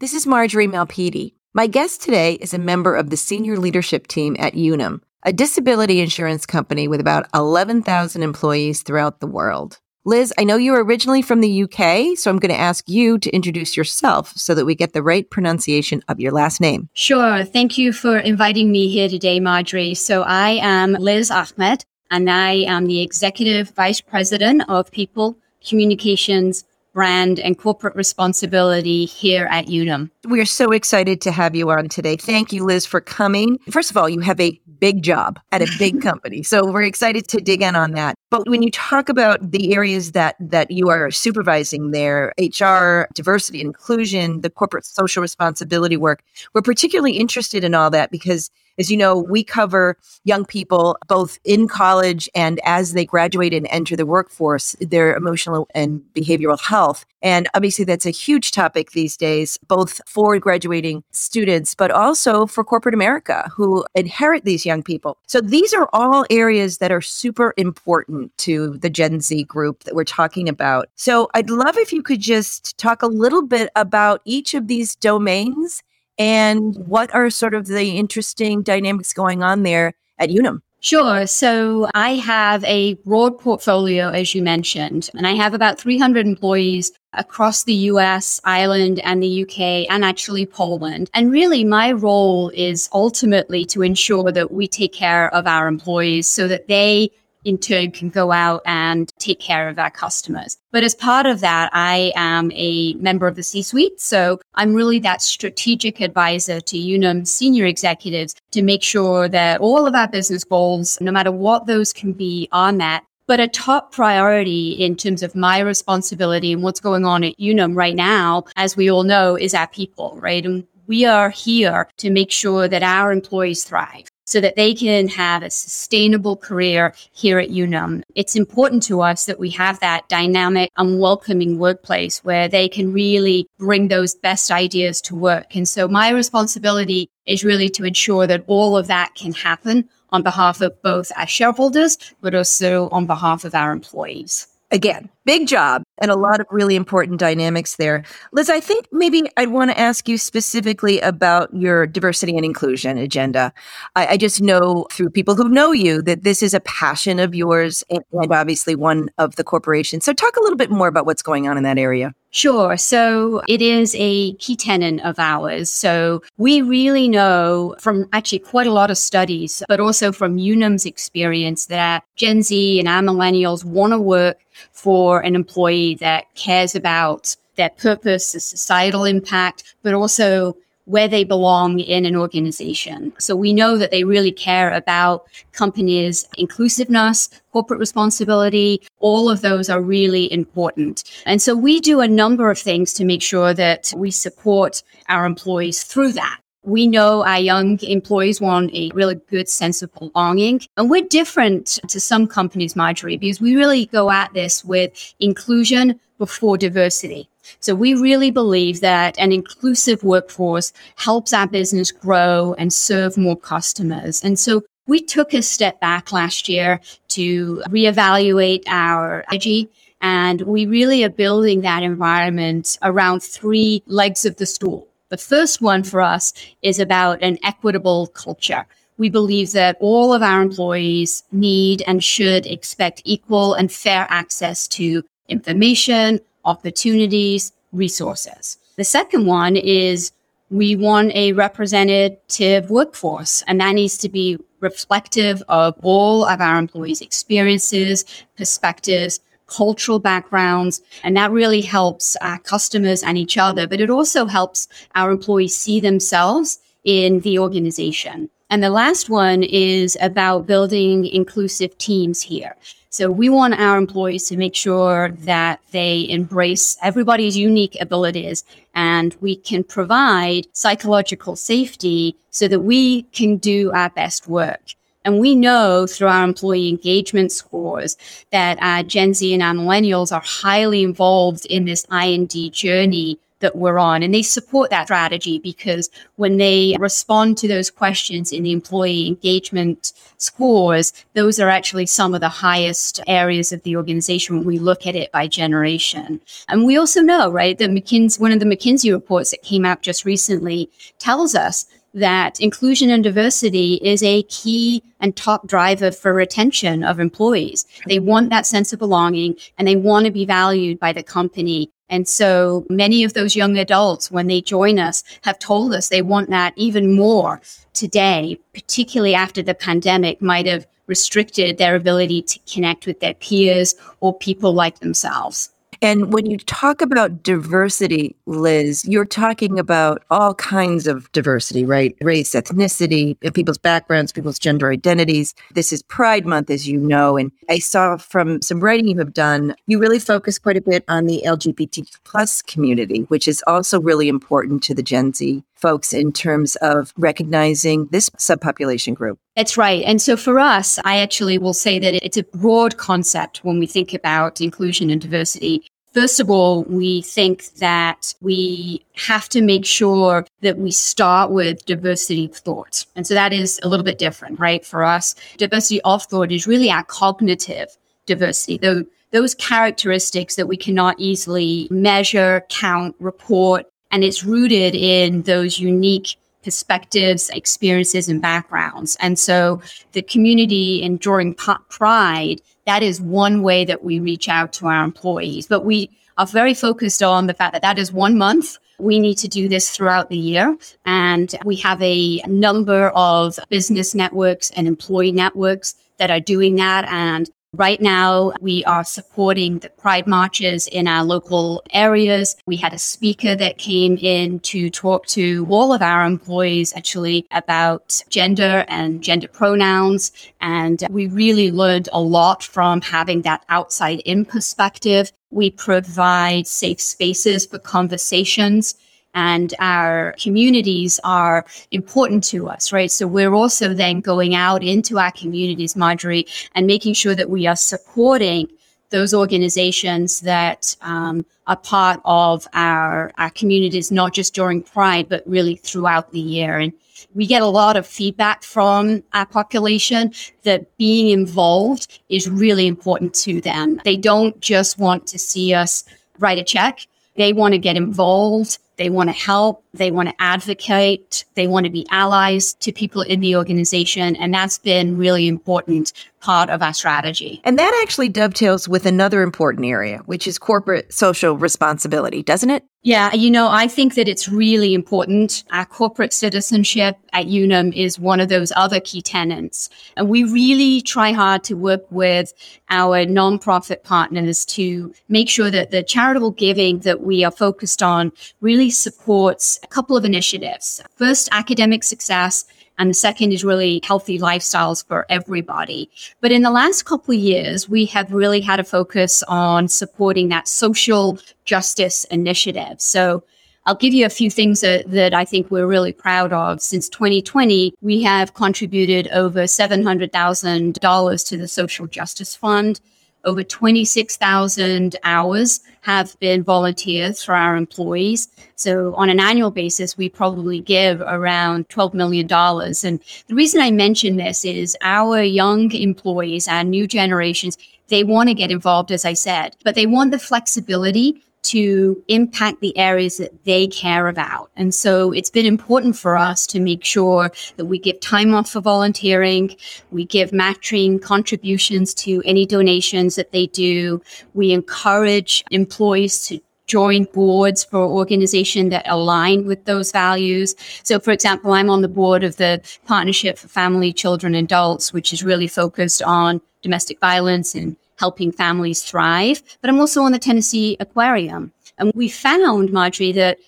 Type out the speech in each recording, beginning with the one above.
This is Marjorie Malpiede. My guest today is a member of the senior leadership team at Unum, a disability insurance company with about 11,000 employees throughout the world. Liz, I know you're originally from the UK, so I'm going to ask you to introduce yourself so that we get the right pronunciation of your last name. Sure. Thank you for inviting me here today, Marjorie. So I am Liz Ahmed, and I am the Executive Vice President of People, Communications, brand and corporate responsibility here at Unum. We are so excited to have you on today. Thank you, Liz, for coming. First of all, you have a big job at a big company. So we're excited to dig in on that. But when you talk about the areas that that you are supervising there, HR, diversity inclusion, the corporate social responsibility work, we're particularly interested in all that because as you know, we cover young people both in college and as they graduate and enter the workforce, their emotional and behavioral health. And obviously, that's a huge topic these days, both for graduating students, but also for corporate America who inherit these young people. So these are all areas that are super important to the Gen Z group that we're talking about. So I'd love if you could just talk a little bit about each of these domains and what are sort of the interesting dynamics going on there at Unum? Sure. So I have a broad portfolio, as you mentioned, and I have about 300 employees across the US, Ireland, and the UK, and actually Poland. And really, my role is ultimately to ensure that we take care of our employees so that they in turn can go out and take care of our customers. But as part of that, I am a member of the C suite. So I'm really that strategic advisor to Unum senior executives to make sure that all of our business goals, no matter what those can be, are met. But a top priority in terms of my responsibility and what's going on at Unum right now, as we all know, is our people, right? And we are here to make sure that our employees thrive so that they can have a sustainable career here at Unum. It's important to us that we have that dynamic and welcoming workplace where they can really bring those best ideas to work. And so my responsibility is really to ensure that all of that can happen on behalf of both our shareholders, but also on behalf of our employees. Again, big job and a lot of really important dynamics there. Liz, I think maybe I'd want to ask you specifically about your diversity and inclusion agenda. I, I just know through people who know you that this is a passion of yours and, and obviously one of the corporation. So, talk a little bit more about what's going on in that area. Sure. So it is a key tenet of ours. So we really know from actually quite a lot of studies, but also from Unum's experience that Gen Z and our millennials want to work for an employee that cares about their purpose, the societal impact, but also where they belong in an organization. So we know that they really care about companies' inclusiveness, corporate responsibility. All of those are really important. And so we do a number of things to make sure that we support our employees through that. We know our young employees want a really good sense of belonging. And we're different to some companies, Marjorie, because we really go at this with inclusion before diversity. So we really believe that an inclusive workforce helps our business grow and serve more customers. And so we took a step back last year to reevaluate our strategy. And we really are building that environment around three legs of the stool. The first one for us is about an equitable culture. We believe that all of our employees need and should expect equal and fair access to information, opportunities, resources. The second one is we want a representative workforce, and that needs to be reflective of all of our employees' experiences, perspectives, cultural backgrounds, and that really helps our customers and each other, but it also helps our employees see themselves in the organization. And the last one is about building inclusive teams here. So we want our employees to make sure that they embrace everybody's unique abilities and we can provide psychological safety so that we can do our best work. And we know through our employee engagement scores that our Gen Z and our millennials are highly involved in this I&D journey that we're on. And they support that strategy because when they respond to those questions in the employee engagement scores, those are actually some of the highest areas of the organization when we look at it by generation. And we also know, right, that McKinsey, one of the McKinsey reports that came out just recently tells us that inclusion and diversity is a key and top driver for retention of employees. They want that sense of belonging and they want to be valued by the company and so many of those young adults, when they join us, have told us they want that even more today, particularly after the pandemic might have restricted their ability to connect with their peers or people like themselves. And when you talk about diversity, Liz, you're talking about all kinds of diversity, right? Race, ethnicity, people's backgrounds, people's gender identities. This is Pride Month, as you know. And I saw from some writing you have done, you really focus quite a bit on the LGBT plus community, which is also really important to the Gen Z folks in terms of recognizing this subpopulation group. That's right. And so for us, I actually will say that it's a broad concept when we think about inclusion and diversity. First of all, we think that we have to make sure that we start with diversity of thought. And so that is a little bit different, right? For us, diversity of thought is really our cognitive diversity, though those characteristics that we cannot easily measure, count, report, and it's rooted in those unique perspectives, experiences, and backgrounds. And so the community enduring pride, that is one way that we reach out to our employees. But we are very focused on the fact that that is one month. We need to do this throughout the year. And we have a number of business networks and employee networks that are doing that. And Right now, we are supporting the pride marches in our local areas. We had a speaker that came in to talk to all of our employees actually about gender and gender pronouns. And we really learned a lot from having that outside in perspective. We provide safe spaces for conversations and our communities are important to us, right? So we're also then going out into our communities, Marjorie, and making sure that we are supporting those organizations that um, are part of our, our communities, not just during Pride, but really throughout the year. And we get a lot of feedback from our population that being involved is really important to them. They don't just want to see us write a check. They want to get involved. They want to help. They want to advocate. They want to be allies to people in the organization. And that's been really important part of our strategy. And that actually dovetails with another important area, which is corporate social responsibility, doesn't it? Yeah, you know, I think that it's really important. Our corporate citizenship at Unum is one of those other key tenants. And we really try hard to work with our nonprofit partners to make sure that the charitable giving that we are focused on really supports a couple of initiatives. First, academic success and the second is really healthy lifestyles for everybody. But in the last couple of years, we have really had a focus on supporting that social justice initiative. So I'll give you a few things that, that I think we're really proud of. Since 2020, we have contributed over $700,000 to the Social Justice Fund. Over 26,000 hours have been volunteered for our employees. So on an annual basis, we probably give around $12 million. And the reason I mention this is our young employees, our new generations, they want to get involved, as I said, but they want the flexibility to impact the areas that they care about. And so it's been important for us to make sure that we give time off for volunteering. We give matching contributions to any donations that they do. We encourage employees to join boards for organizations that align with those values. So, for example, I'm on the board of the Partnership for Family, Children, and Adults, which is really focused on domestic violence and helping families thrive. But I'm also on the Tennessee Aquarium. And we found, Marjorie, that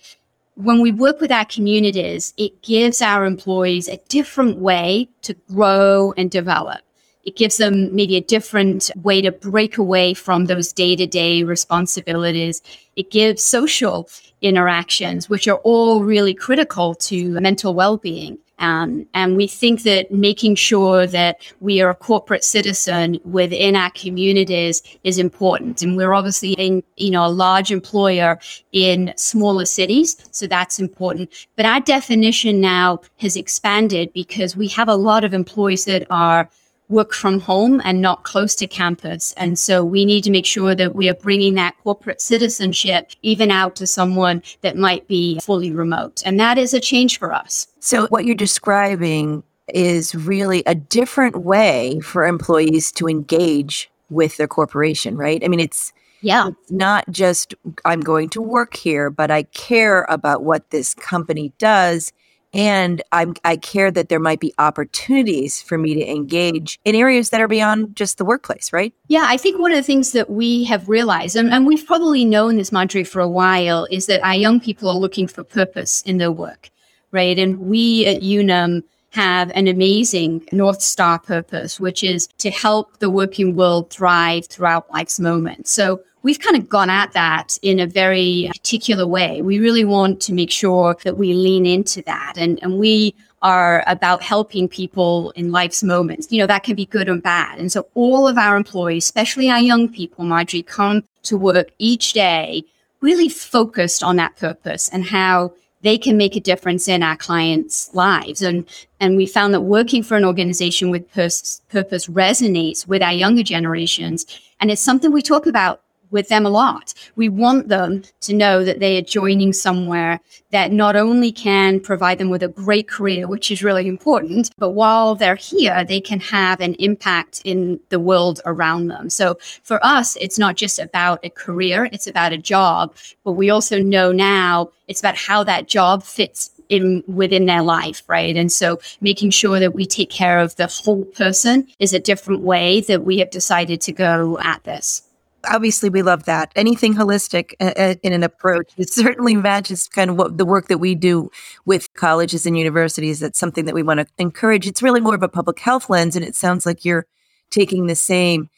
when we work with our communities, it gives our employees a different way to grow and develop. It gives them maybe a different way to break away from those day to day responsibilities. It gives social interactions, which are all really critical to mental well being. Um, and we think that making sure that we are a corporate citizen within our communities is important. And we're obviously in, you know, a large employer in smaller cities. So that's important. But our definition now has expanded because we have a lot of employees that are work from home and not close to campus. And so we need to make sure that we are bringing that corporate citizenship even out to someone that might be fully remote. And that is a change for us. So what you're describing is really a different way for employees to engage with their corporation, right? I mean, it's yeah. It's not just I'm going to work here, but I care about what this company does and I'm, I care that there might be opportunities for me to engage in areas that are beyond just the workplace, right? Yeah, I think one of the things that we have realized, and, and we've probably known this, Marjorie, for a while, is that our young people are looking for purpose in their work, right? And we at Unum have an amazing North Star purpose, which is to help the working world thrive throughout life's moments. So we've kind of gone at that in a very particular way. We really want to make sure that we lean into that and, and we are about helping people in life's moments. You know, that can be good and bad. And so all of our employees, especially our young people, Marjorie, come to work each day really focused on that purpose and how they can make a difference in our clients' lives. And, and we found that working for an organization with pers- purpose resonates with our younger generations. And it's something we talk about with them a lot. We want them to know that they are joining somewhere that not only can provide them with a great career, which is really important, but while they're here, they can have an impact in the world around them. So for us, it's not just about a career, it's about a job, but we also know now it's about how that job fits in within their life, right? And so making sure that we take care of the whole person is a different way that we have decided to go at this obviously we love that. Anything holistic in an approach it certainly matches kind of what the work that we do with colleges and universities. That's something that we want to encourage. It's really more of a public health lens and it sounds like you're taking the same.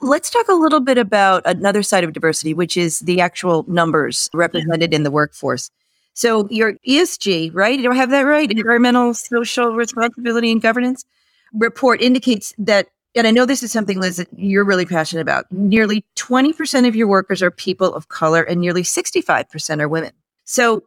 Let's talk a little bit about another side of diversity which is the actual numbers represented in the workforce. So your esg right? You do i have that right? Environmental social responsibility and governance report indicates that and I know this is something, Liz, that you're really passionate about. Nearly 20% of your workers are people of color and nearly 65% are women. So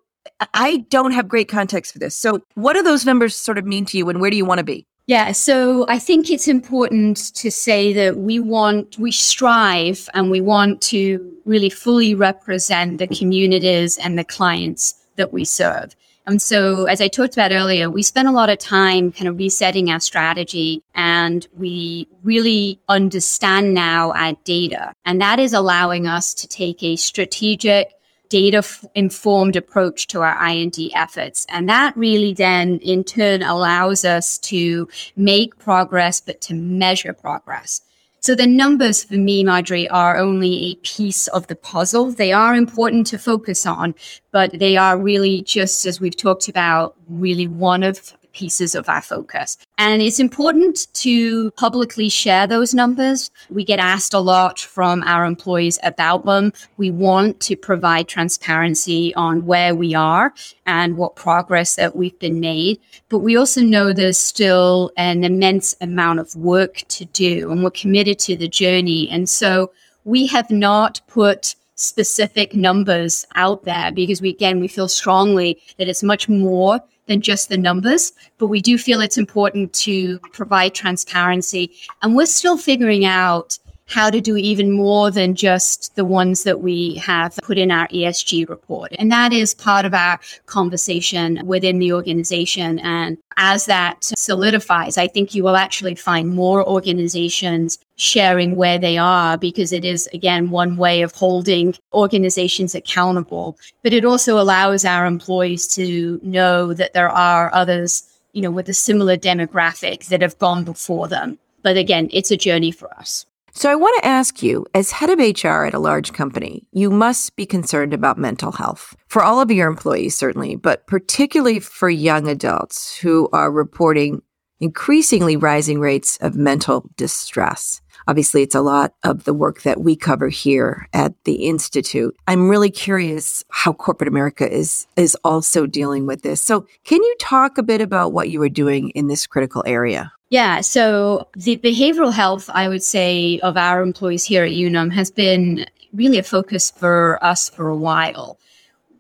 I don't have great context for this. So what do those numbers sort of mean to you and where do you want to be? Yeah, so I think it's important to say that we want, we strive and we want to really fully represent the communities and the clients that we serve. And so, as I talked about earlier, we spent a lot of time kind of resetting our strategy and we really understand now our data. And that is allowing us to take a strategic, data informed approach to our I&D efforts. And that really then in turn allows us to make progress, but to measure progress. So the numbers for me, Marjorie, are only a piece of the puzzle. They are important to focus on, but they are really just as we've talked about, really one of pieces of our focus. And it's important to publicly share those numbers. We get asked a lot from our employees about them. We want to provide transparency on where we are and what progress that we've been made. But we also know there's still an immense amount of work to do and we're committed to the journey. And so we have not put specific numbers out there because we again we feel strongly that it's much more than just the numbers, but we do feel it's important to provide transparency. And we're still figuring out how to do even more than just the ones that we have put in our ESG report. And that is part of our conversation within the organization. And as that solidifies, I think you will actually find more organizations sharing where they are because it is, again, one way of holding organizations accountable. But it also allows our employees to know that there are others, you know, with a similar demographic that have gone before them. But again, it's a journey for us. So I want to ask you, as head of HR at a large company, you must be concerned about mental health for all of your employees, certainly, but particularly for young adults who are reporting increasingly rising rates of mental distress. Obviously, it's a lot of the work that we cover here at the Institute. I'm really curious how corporate America is, is also dealing with this. So can you talk a bit about what you are doing in this critical area? Yeah, so the behavioral health, I would say, of our employees here at Unum has been really a focus for us for a while.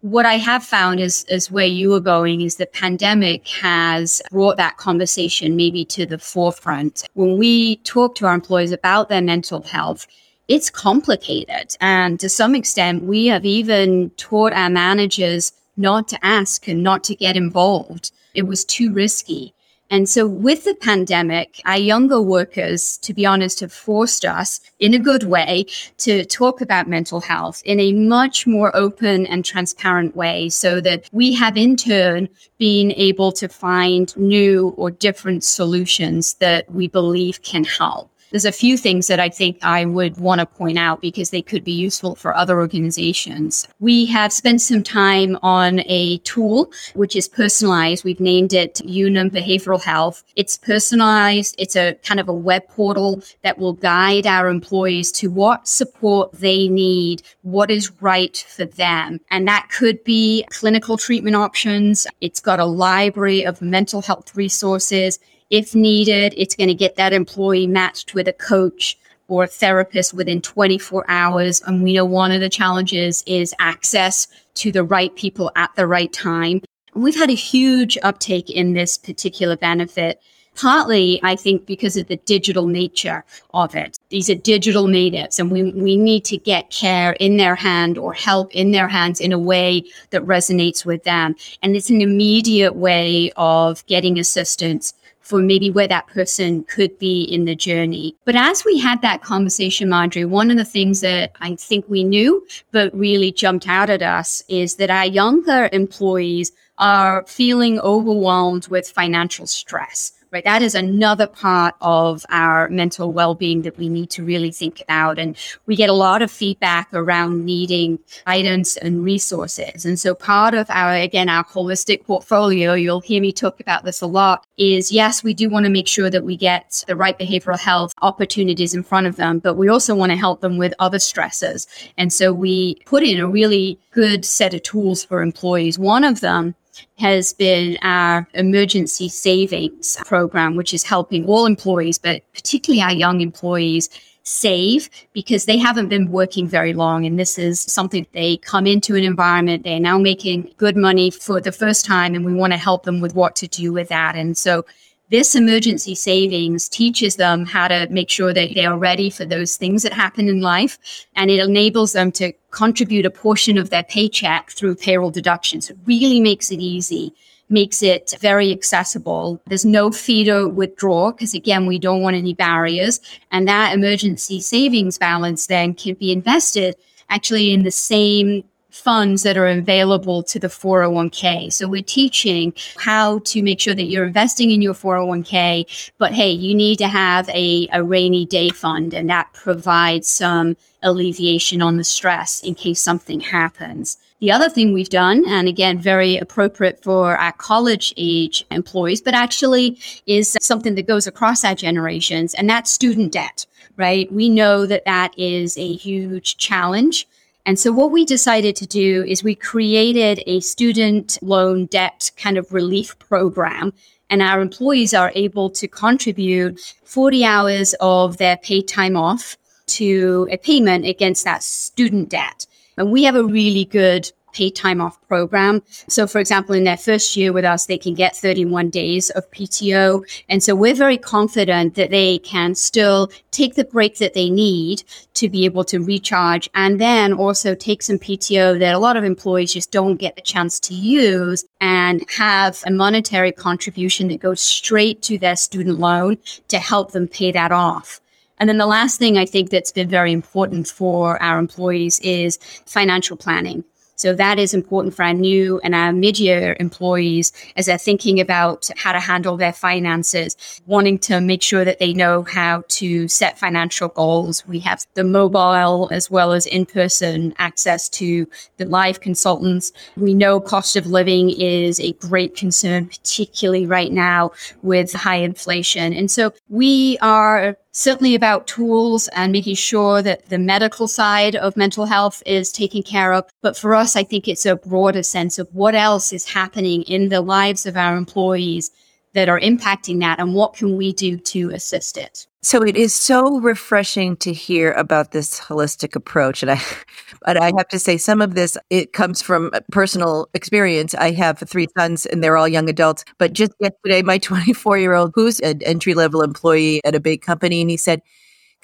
What I have found is, is where you are going is the pandemic has brought that conversation maybe to the forefront. When we talk to our employees about their mental health, it's complicated. And to some extent, we have even taught our managers not to ask and not to get involved. It was too risky. And so with the pandemic, our younger workers, to be honest, have forced us in a good way to talk about mental health in a much more open and transparent way so that we have in turn been able to find new or different solutions that we believe can help. There's a few things that I think I would want to point out because they could be useful for other organizations. We have spent some time on a tool which is personalized. We've named it Unum Behavioral Health. It's personalized. It's a kind of a web portal that will guide our employees to what support they need, what is right for them. And that could be clinical treatment options. It's got a library of mental health resources. If needed, it's going to get that employee matched with a coach or a therapist within 24 hours. And we know one of the challenges is access to the right people at the right time. We've had a huge uptake in this particular benefit. Partly, I think, because of the digital nature of it. These are digital natives, and we, we need to get care in their hand or help in their hands in a way that resonates with them. And it's an immediate way of getting assistance for maybe where that person could be in the journey. But as we had that conversation, Marjorie, one of the things that I think we knew, but really jumped out at us is that our younger employees are feeling overwhelmed with financial stress right? That is another part of our mental well-being that we need to really think about. And we get a lot of feedback around needing guidance and resources. And so part of our, again, our holistic portfolio, you'll hear me talk about this a lot, is yes, we do want to make sure that we get the right behavioral health opportunities in front of them, but we also want to help them with other stresses. And so we put in a really good set of tools for employees. One of them has been our emergency savings program, which is helping all employees, but particularly our young employees save because they haven't been working very long. And this is something they come into an environment, they're now making good money for the first time, and we want to help them with what to do with that. And so this emergency savings teaches them how to make sure that they are ready for those things that happen in life. And it enables them to contribute a portion of their paycheck through payroll deductions. It really makes it easy makes it very accessible. There's no fee to withdraw because again, we don't want any barriers. And that emergency savings balance then can be invested actually in the same funds that are available to the 401k. So we're teaching how to make sure that you're investing in your 401k, but hey, you need to have a, a rainy day fund and that provides some alleviation on the stress in case something happens. The other thing we've done, and again, very appropriate for our college age employees, but actually is something that goes across our generations, and that's student debt, right? We know that that is a huge challenge and so what we decided to do is we created a student loan debt kind of relief program and our employees are able to contribute 40 hours of their paid time off to a payment against that student debt. And we have a really good paid time off program. So, for example, in their first year with us, they can get 31 days of PTO. And so we're very confident that they can still take the break that they need to be able to recharge and then also take some PTO that a lot of employees just don't get the chance to use and have a monetary contribution that goes straight to their student loan to help them pay that off. And then the last thing I think that's been very important for our employees is financial planning. So that is important for our new and our mid-year employees as they're thinking about how to handle their finances, wanting to make sure that they know how to set financial goals. We have the mobile as well as in-person access to the live consultants. We know cost of living is a great concern, particularly right now with high inflation. And so we are certainly about tools and making sure that the medical side of mental health is taken care of. But for us, I think it's a broader sense of what else is happening in the lives of our employees that are impacting that and what can we do to assist it. So it is so refreshing to hear about this holistic approach. And I, but I have to say some of this, it comes from personal experience. I have three sons and they're all young adults. But just yesterday, my 24 year old, who's an entry level employee at a big company, and he said,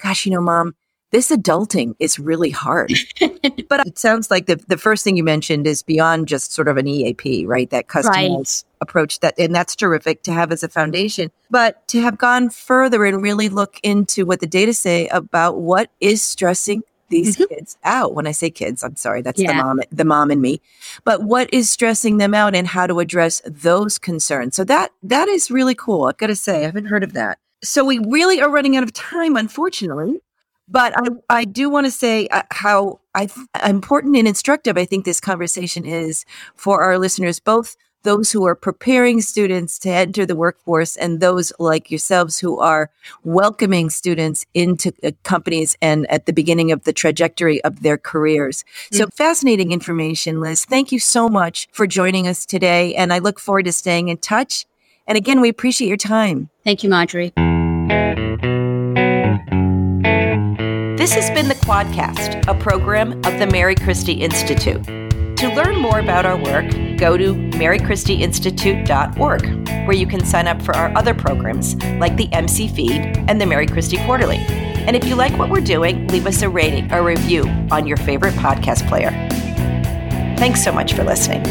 gosh, you know, mom, this adulting is really hard. but it sounds like the, the first thing you mentioned is beyond just sort of an EAP, right? That customized right. approach that, and that's terrific to have as a foundation. But to have gone further and really look into what the data say about what is stressing these mm-hmm. kids out. When I say kids, I'm sorry, that's yeah. the mom, the mom and me. But what is stressing them out and how to address those concerns. So that that is really cool. I've got to say, I haven't heard of that. So we really are running out of time, unfortunately. But I, I do want to say uh, how I, important and instructive I think this conversation is for our listeners, both those who are preparing students to enter the workforce and those like yourselves who are welcoming students into uh, companies and at the beginning of the trajectory of their careers. Mm-hmm. So fascinating information, Liz. Thank you so much for joining us today. And I look forward to staying in touch. And again, we appreciate your time. Thank you, Marjorie. This has been the Quadcast, a program of the Mary Christie Institute. To learn more about our work, go to marychristieinstitute.org, where you can sign up for our other programs like the MC Feed and the Mary Christie Quarterly. And if you like what we're doing, leave us a rating or review on your favorite podcast player. Thanks so much for listening.